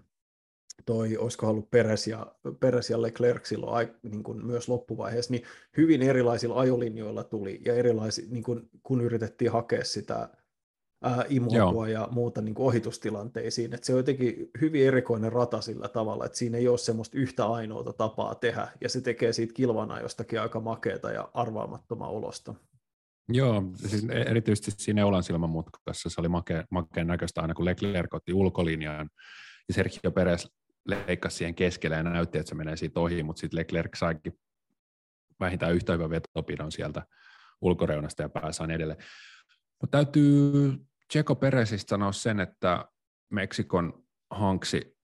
toi, olisiko ollut Peres ja, Peres ja Leclerc silloin niin kuin myös loppuvaiheessa, niin hyvin erilaisilla ajolinjoilla tuli, ja erilaisi, niin kuin, kun yritettiin hakea sitä ää, imoapua ja muuta niin kuin ohitustilanteisiin, että se on jotenkin hyvin erikoinen rata sillä tavalla, että siinä ei ole semmoista yhtä ainoata tapaa tehdä, ja se tekee siitä kilvana jostakin aika makeata ja arvaamattoman ulosta. Joo, siis e- erityisesti siinä Eulan silmämutkassa se oli makea, makeen näköistä aina, kun Leclerc otti ulkolinjaan, ja Sergio Perez leikkasi siihen keskelle ja näytti, että se menee siitä ohi, mutta sitten Leclerc saikin vähintään yhtä hyvän vetopidon sieltä ulkoreunasta ja pääsään edelleen. Mutta täytyy Checo Perezistä sanoa sen, että Meksikon hanksi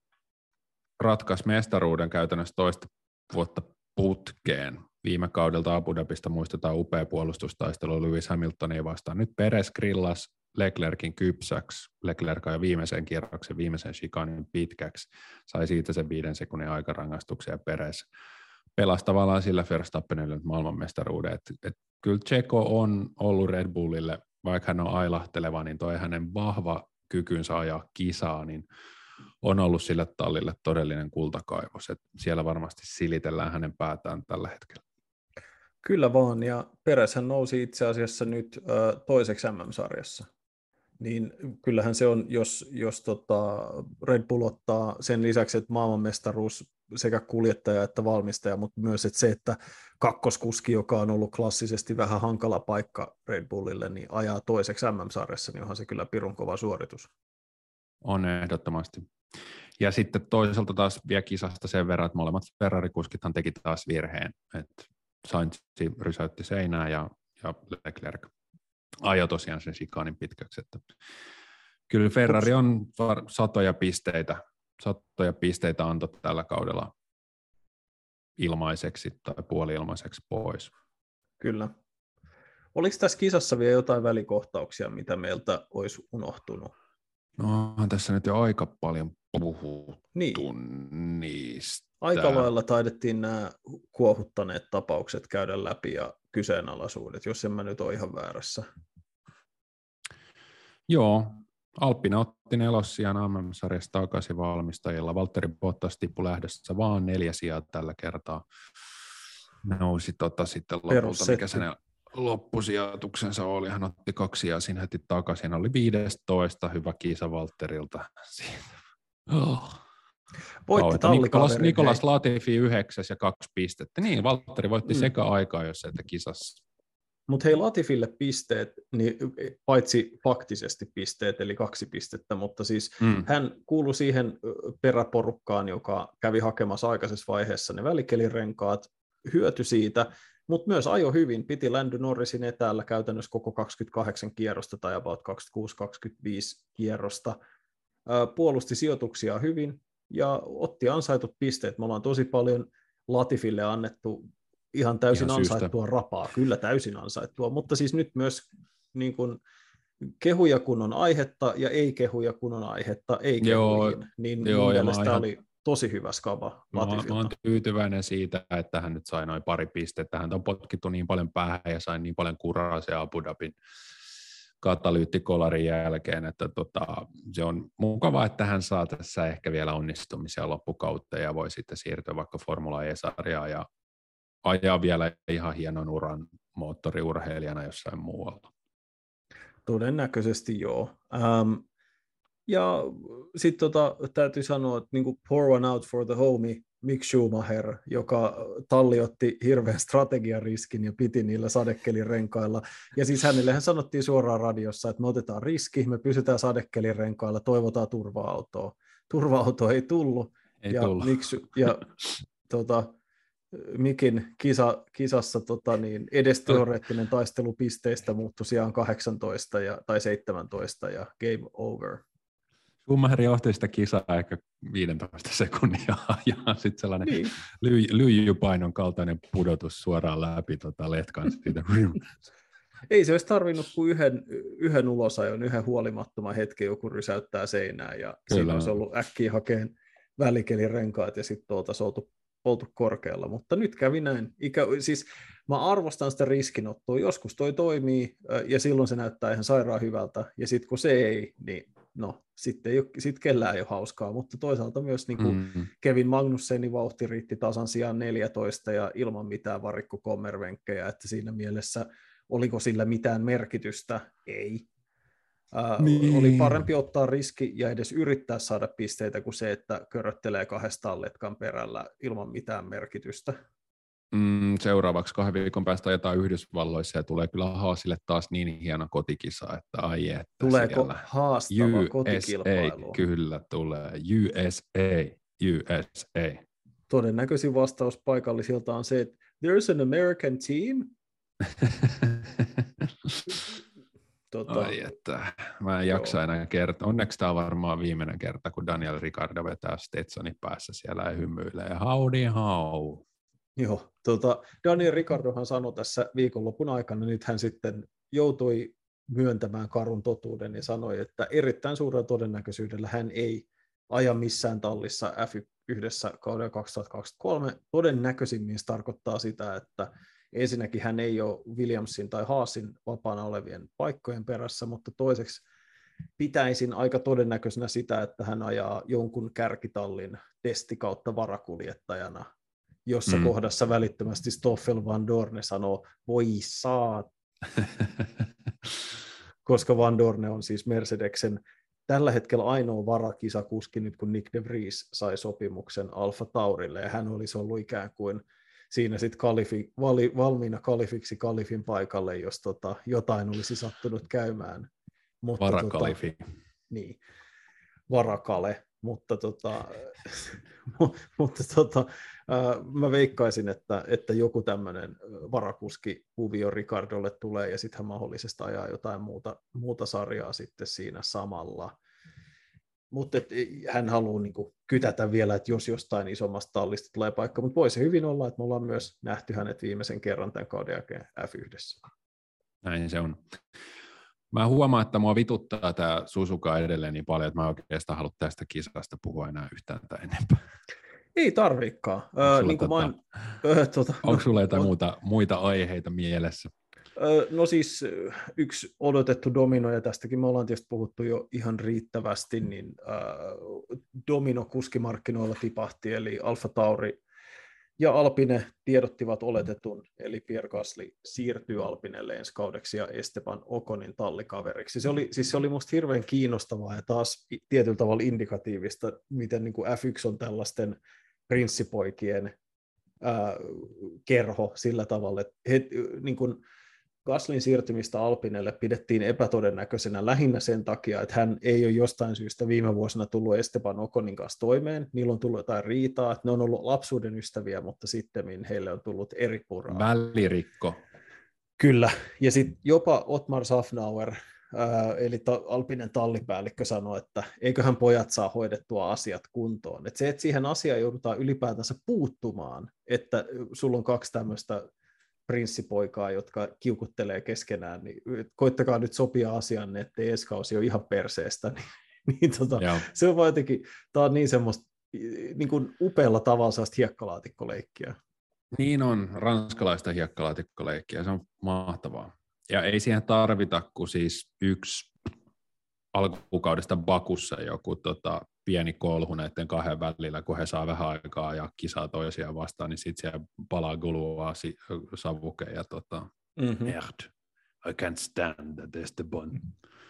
ratkaisi mestaruuden käytännössä toista vuotta putkeen. Viime kaudelta Abu Dhabista muistetaan upea puolustustaistelu Lewis Hamiltonia vastaan. Nyt Perez grillas Leclerkin kypsäksi. Leclerc ja viimeisen kierroksen, viimeisen chikanin pitkäksi. Sai siitä sen viiden sekunnin aikarangaistuksen ja Perez pelasi tavallaan sillä Verstappenille maailmanmestaruuden. Et, et kyllä Checo on ollut Red Bullille, vaikka hän on ailahteleva, niin toi hänen vahva kykynsä ajaa kisaa, niin on ollut sille tallille todellinen kultakaivos. Et siellä varmasti silitellään hänen päätään tällä hetkellä. Kyllä vaan, ja Pereshän nousi itse asiassa nyt ö, toiseksi MM-sarjassa niin kyllähän se on, jos, jos tota Red Bull ottaa sen lisäksi, että maailmanmestaruus sekä kuljettaja että valmistaja, mutta myös että se, että kakkoskuski, joka on ollut klassisesti vähän hankala paikka Red Bullille, niin ajaa toiseksi MM-sarjassa, niin onhan se kyllä pirun kova suoritus. On ehdottomasti. Ja sitten toisaalta taas vielä kisasta sen verran, että molemmat Ferrari-kuskithan teki taas virheen, että Sainz rysäytti seinää ja, ja Leclerc ajo tosiaan sen sikaanin pitkäksi. Että kyllä Ferrari on satoja pisteitä, satoja pisteitä antoi tällä kaudella ilmaiseksi tai puoli-ilmaiseksi pois. Kyllä. Oliko tässä kisassa vielä jotain välikohtauksia, mitä meiltä olisi unohtunut? No, tässä nyt jo aika paljon puhuttu niin. niistä. Aika lailla taidettiin nämä kuohuttaneet tapaukset käydä läpi ja kyseenalaisuudet, jos en mä nyt ole ihan väärässä. Joo, Alppina otti nelossijan MM-sarjasta takaisin valmistajilla. Valtteri Bottas tippu lähdössä vaan neljä sijaa tällä kertaa. Nousi tota sitten lopulta, mikä sen loppusijoituksensa oli. Hän otti kaksi ja siinä heti takaisin. Oli 15 hyvä kiisa Valtterilta. Oh. Voitti Nikolas, Nikolas Latifi yhdeksäs ja kaksi pistettä. Niin, Valtteri voitti mm. sekä aikaa, jos että kisassa. Mutta hei, Latifille pisteet, niin paitsi faktisesti pisteet, eli kaksi pistettä, mutta siis mm. hän kuului siihen peräporukkaan, joka kävi hakemassa aikaisessa vaiheessa ne välikelirenkaat, hyöty siitä, mutta myös ajo hyvin, piti Landy Norrisin etäällä käytännössä koko 28 kierrosta tai about 26-25 kierrosta, puolusti sijoituksia hyvin, ja otti ansaitut pisteet. Me ollaan tosi paljon Latifille annettu ihan täysin ihan ansaittua syystä. rapaa, kyllä täysin ansaittua, mutta siis nyt myös niin kuin, kehuja kun on aihetta ja ei kehuja kun on aihetta, ei joo, niin joo, mun mielestä oli tosi hyvä skava Latifilta. Mä, mä oon tyytyväinen siitä, että hän nyt sai noin pari pistettä. Hän on potkittu niin paljon päähän ja sai niin paljon kuraa se Abu Dhabin katalyyttikolarin jälkeen, että tota, se on mukava, että hän saa tässä ehkä vielä onnistumisia loppukautta ja voi sitten siirtyä vaikka Formula E-sarjaan ja ajaa vielä ihan hienon uran moottoriurheilijana jossain muualla. Todennäköisesti joo. Ähm, ja sitten tota, täytyy sanoa, että niinku pour one out for the homie Mick Schumacher, joka talli otti hirveän strategiariskin ja piti niillä sadekelirenkailla. Ja siis hänelle sanottiin suoraan radiossa, että me otetaan riski, me pysytään sadekelirenkailla, toivotaan turva-autoa. Turva-auto ei tullut. Ei ja, tullut. Miksi, ja tota, Mikin kisa, kisassa tota, niin edes teoreettinen taistelu pisteistä muuttui sijaan 18 ja, tai 17 ja game over. Schumacher johti sitä kisaa ehkä 15 sekunnia ja sitten sellainen Niin. lyy, lyijypainon kaltainen pudotus suoraan läpi tota letkan siitä. Ei se olisi tarvinnut kuin yhden, yhden ulosajon, yhden huolimattoman hetken, joku rysäyttää seinään ja Kyllä. siinä olisi ollut äkkiä hakeen välikelirenkaat ja sitten oltaisiin oltu, oltu korkealla. Mutta nyt kävi näin. Ikä, siis mä arvostan sitä riskinottoa. Joskus toi toimii ja silloin se näyttää ihan sairaan hyvältä. Ja sitten kun se ei, niin no, sitten ei ole, sit kellään ei ole hauskaa. Mutta toisaalta myös niin kuin Mm. Kevin Magnussenin vauhti riitti tasan sijaan 14 ja ilman mitään varikkokommervenkkejä, että siinä mielessä oliko sillä mitään merkitystä? Ei. Ää, Niin. Oli parempi ottaa riski ja edes yrittää saada pisteitä kuin se, että köröttelee kahdestaan letkan perällä ilman mitään merkitystä. Mm, seuraavaksi kahden viikon päästä ajetaan Yhdysvalloissa ja tulee kyllä Haasille taas niin hieno kotikisa, että ai että Tuleeko siellä. haastava USA, kotikilpailu? kyllä tulee. USA, USA. Todennäköisin vastaus paikallisilta on se, että there's an American team. Tota, Ai että, mä en jaksa enää kertoa. Onneksi tämä on varmaan viimeinen kerta, kun Daniel Ricardo vetää Stetsonin päässä siellä ja hymyilee. Howdy how. Joo, tota, Daniel Ricardohan sanoi tässä viikonlopun aikana, nyt hän sitten joutui myöntämään karun totuuden ja sanoi, että erittäin suurella todennäköisyydellä hän ei aja missään tallissa F1 kaudella 2023. Todennäköisimmin se tarkoittaa sitä, että ensinnäkin hän ei ole Williamsin tai Haasin vapaana olevien paikkojen perässä, mutta toiseksi pitäisin aika todennäköisenä sitä, että hän ajaa jonkun kärkitallin testi kautta varakuljettajana jossa Mm. kohdassa välittömästi Stoffel Van Dorne sanoo, voi saa, koska Van Dorne on siis Mercedeksen tällä hetkellä ainoa varakisakuski nyt, kun Nick de Vries sai sopimuksen Alfa Taurille, ja hän olisi ollut ikään kuin siinä sitten kalifi, vali, valmiina kalifiksi kalifin paikalle, jos tota, jotain olisi sattunut käymään. Mutta, Varakalifi. Tota, niin, varakale, mutta, tota, mu- mutta tota, mä veikkaisin, että, että joku tämmöinen varakuski kuvio Ricardolle tulee ja sitten hän mahdollisesti ajaa jotain muuta, muuta sarjaa sitten siinä samalla. Mutta hän haluaa niinku kytätä vielä, että jos jostain isommasta tallista tulee paikka, mutta voi se hyvin olla, että me ollaan myös nähty hänet viimeisen kerran tämän kauden jälkeen F1. Näin se on. Mä huomaan, että mua vituttaa tämä Susuka edelleen niin paljon, että mä oikeastaan halua tästä kisasta puhua enää yhtään tai enempää. Ei tarviikaan. sulla Öö, niin oon, öö, tota, Onko sulla jotain on- muuta, muita aiheita mielessä? No siis yksi odotettu domino, ja tästäkin me ollaan tietysti puhuttu jo ihan riittävästi, niin äh, domino kuskimarkkinoilla tipahti, eli Alfa Tauri ja Alpine tiedottivat oletetun, eli Pierre Gasly siirtyy Alpinelle ensi kaudeksi ja Esteban Okonin tallikaveriksi. Se oli, siis se oli musta hirveän kiinnostavaa ja taas tietyllä tavalla indikatiivista, miten niin kuin F1 on tällaisten prinssipoikien ää, kerho sillä tavalla, että he, niin kuin Gaslin siirtymistä Alpinelle pidettiin epätodennäköisenä lähinnä sen takia, että hän ei ole jostain syystä viime vuosina tullut Esteban Okonin kanssa toimeen. Niillä on tullut jotain riitaa, että ne on ollut lapsuuden ystäviä, mutta sitten heille on tullut eri puraa. Välirikko. Kyllä, ja sitten jopa Otmar Safnauer, eli ta- Alpinen tallipäällikkö sanoi, että eiköhän pojat saa hoidettua asiat kuntoon. Et se, että siihen asiaan joudutaan ylipäätänsä puuttumaan, että sulla on kaksi tämmöistä prinssipoikaa, jotka kiukuttelee keskenään, niin koittakaa nyt sopia asian, että ensi kausi on ihan perseestä, niin, niin tota, Joo. se on vaan jotenkin, tämä on niin semmoista niin kuin upealla tavalla sellaista hiekkalaatikkoleikkiä. Niin on, ranskalaista hiekkalaatikkoleikkiä, se on mahtavaa. Ja ei siihen tarvita kuin siis yksi alkukaudesta Bakussa joku tota, pieni kolhu näiden kahden välillä, kun he saa vähän aikaa ja kisaa toisiaan vastaan, niin sitten siellä palaa gulua si- savuke ja tota, Mm-hmm. merde, I can't stand that Esteban.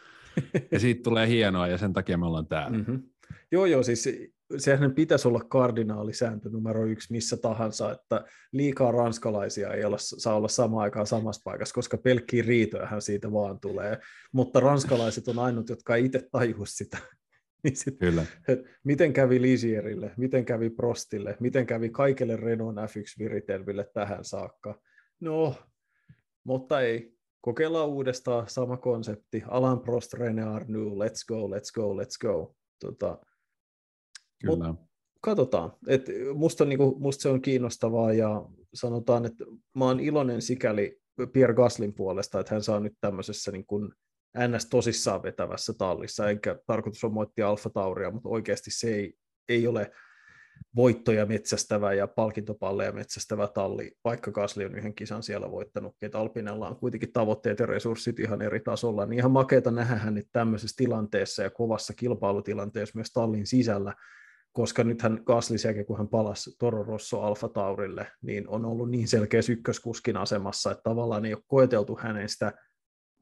ja siitä tulee hienoa ja sen takia me ollaan täällä. Mm-hmm. Joo, joo, siis sehän pitäisi olla kardinaalisääntö numero yksi missä tahansa, että liikaa ranskalaisia ei olla, saa olla samaan aikaan samassa paikassa, koska pelkkiä riitojahan siitä vaan tulee. Mutta ranskalaiset on ainut, jotka ei itse tajua sitä. Niin sit, Kyllä. Miten kävi Lisierille, miten kävi Prostille, miten kävi kaikille Renault F1-viritelmille tähän saakka. No, mutta ei. Kokeillaan uudestaan sama konsepti. Alan Prost, René Arnoux, let's go, let's go, let's go. Tota, Kyllä. Mut, katsotaan. Et musta, niinku, musta se on kiinnostavaa ja sanotaan, että mä oon iloinen sikäli Pierre Gaslin puolesta, että hän saa nyt tämmöisessä niin kuin NS tosissaan vetävässä tallissa, enkä tarkoitus on moittia Alfa Tauria, mutta oikeasti se ei, ei ole voittoja metsästävä ja palkintopalleja metsästävä talli, vaikka Gasly on yhden kisan siellä voittanut, että Alpinella on kuitenkin tavoitteet ja resurssit ihan eri tasolla, niin ihan makeata nähdä hänet tämmöisessä tilanteessa ja kovassa kilpailutilanteessa myös tallin sisällä, koska nythän Gasly sekä kun hän palasi Toro Rosso Alfa Taurille, niin on ollut niin selkeä ykköskuskin asemassa, että tavallaan ei ole koeteltu hänen sitä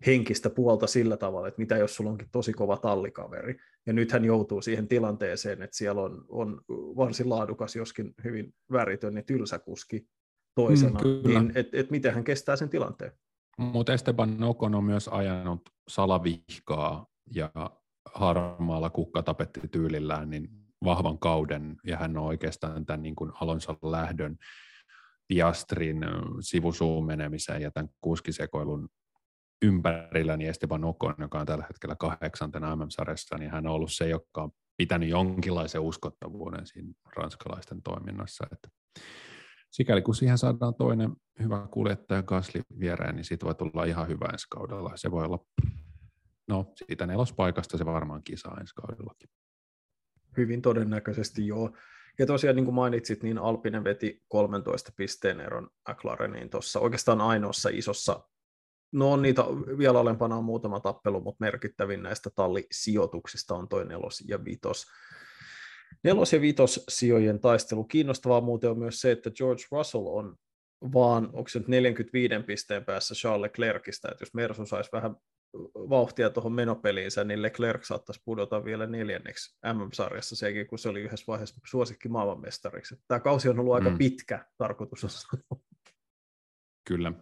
henkistä puolta sillä tavalla, että mitä jos sulla onkin tosi kova tallikaveri. Ja nyt hän joutuu siihen tilanteeseen, että siellä on, on varsin laadukas, joskin hyvin väritön ja tylsä kuski toisena, mm, niin että et miten hän kestää sen tilanteen. Mutta Esteban Ocon on myös ajanut salavihkaa ja harmaalla kukkatapetti-tyylillään niin vahvan kauden, ja hän on oikeastaan tämän niin kuin Alonson lähdön Piastrin sivusuun menemiseen ja tämän kuskisekoilun ympärillä niin Esteban Ocon, joka on tällä hetkellä kahdeksantena MM-sarjassa, niin hän on ollut se, joka on pitänyt jonkinlaisen uskottavuuden siinä ranskalaisten toiminnassa. Että sikäli kun siihen saadaan toinen hyvä kuljettaja Gasly viereen, niin siitä voi tulla ihan hyvä ensi kaudella. Se voi olla, no siitä nelospaikasta se varmaan kisaa ensi kaudellakin. Hyvin todennäköisesti joo. Ja tosiaan niin kuin mainitsit, niin Alpinen veti 13 pisteen eron McLareniin tuossa oikeastaan ainoassa isossa No on niitä vielä alempana on muutama tappelu, mutta merkittävin näistä tallisijoituksista on toi nelos ja vitos. Nelos- ja vitos-sijojen taistelu. Kiinnostavaa muuten on myös se, että George Russell on vaan, onko se nyt 45 pisteen päässä Charles Leclercistä, että jos Mersu saisi vähän vauhtia tuohon menopeliinsä, niin Leclerc saattaisi pudota vielä neljänneksi MM-sarjassa sekin, kun se oli yhdessä vaiheessa suosikki maailmanmestariksi. Tämä kausi on ollut aika mm. pitkä, tarkoitus Kyllä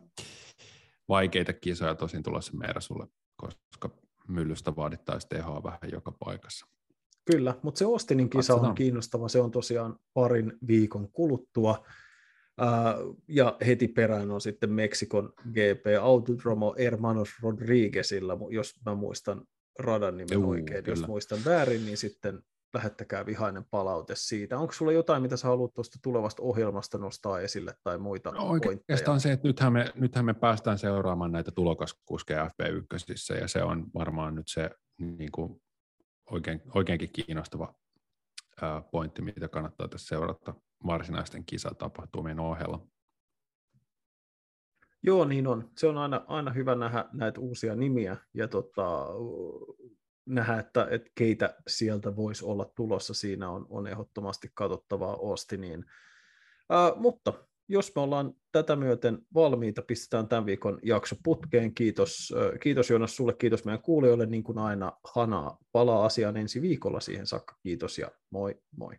vaikeita kisoja tosin tulossa Mersulle, koska myllystä vaadittaisi tehoa vähän joka paikassa. Kyllä, mutta se Ostinin kisa Katsotaan. on kiinnostava. Se on tosiaan parin viikon kuluttua. ja heti perään on sitten Meksikon GP Autodromo Hermanos Rodriguezilla, jos mä muistan radan nimen Juu, oikein. Kyllä. Jos muistan väärin, niin sitten lähettäkää vihainen palaute siitä. Onko sulla jotain, mitä sä haluat tuosta tulevasta ohjelmasta nostaa esille tai muita no, Oikeastaan se, että nythän me, nythän me päästään seuraamaan näitä tulokaskuskeja FP1, ja se on varmaan nyt se niin kuin oikein, oikeinkin kiinnostava ää, pointti, mitä kannattaa tässä seurata varsinaisten kisatapahtumien ohella. Joo, niin on. Se on aina, aina hyvä nähdä näitä uusia nimiä ja tota, nähdä, että, että keitä sieltä voisi olla tulossa. Siinä on, on ehdottomasti katsottavaa Ostiniin. Ää, mutta jos me ollaan tätä myöten valmiita, pistetään tämän viikon jakso putkeen. Kiitos, kiitos Jonas sulle, kiitos meidän kuulijoille. Niin kuin aina, Hana palaa asiaan ensi viikolla siihen saakka. Kiitos ja moi moi.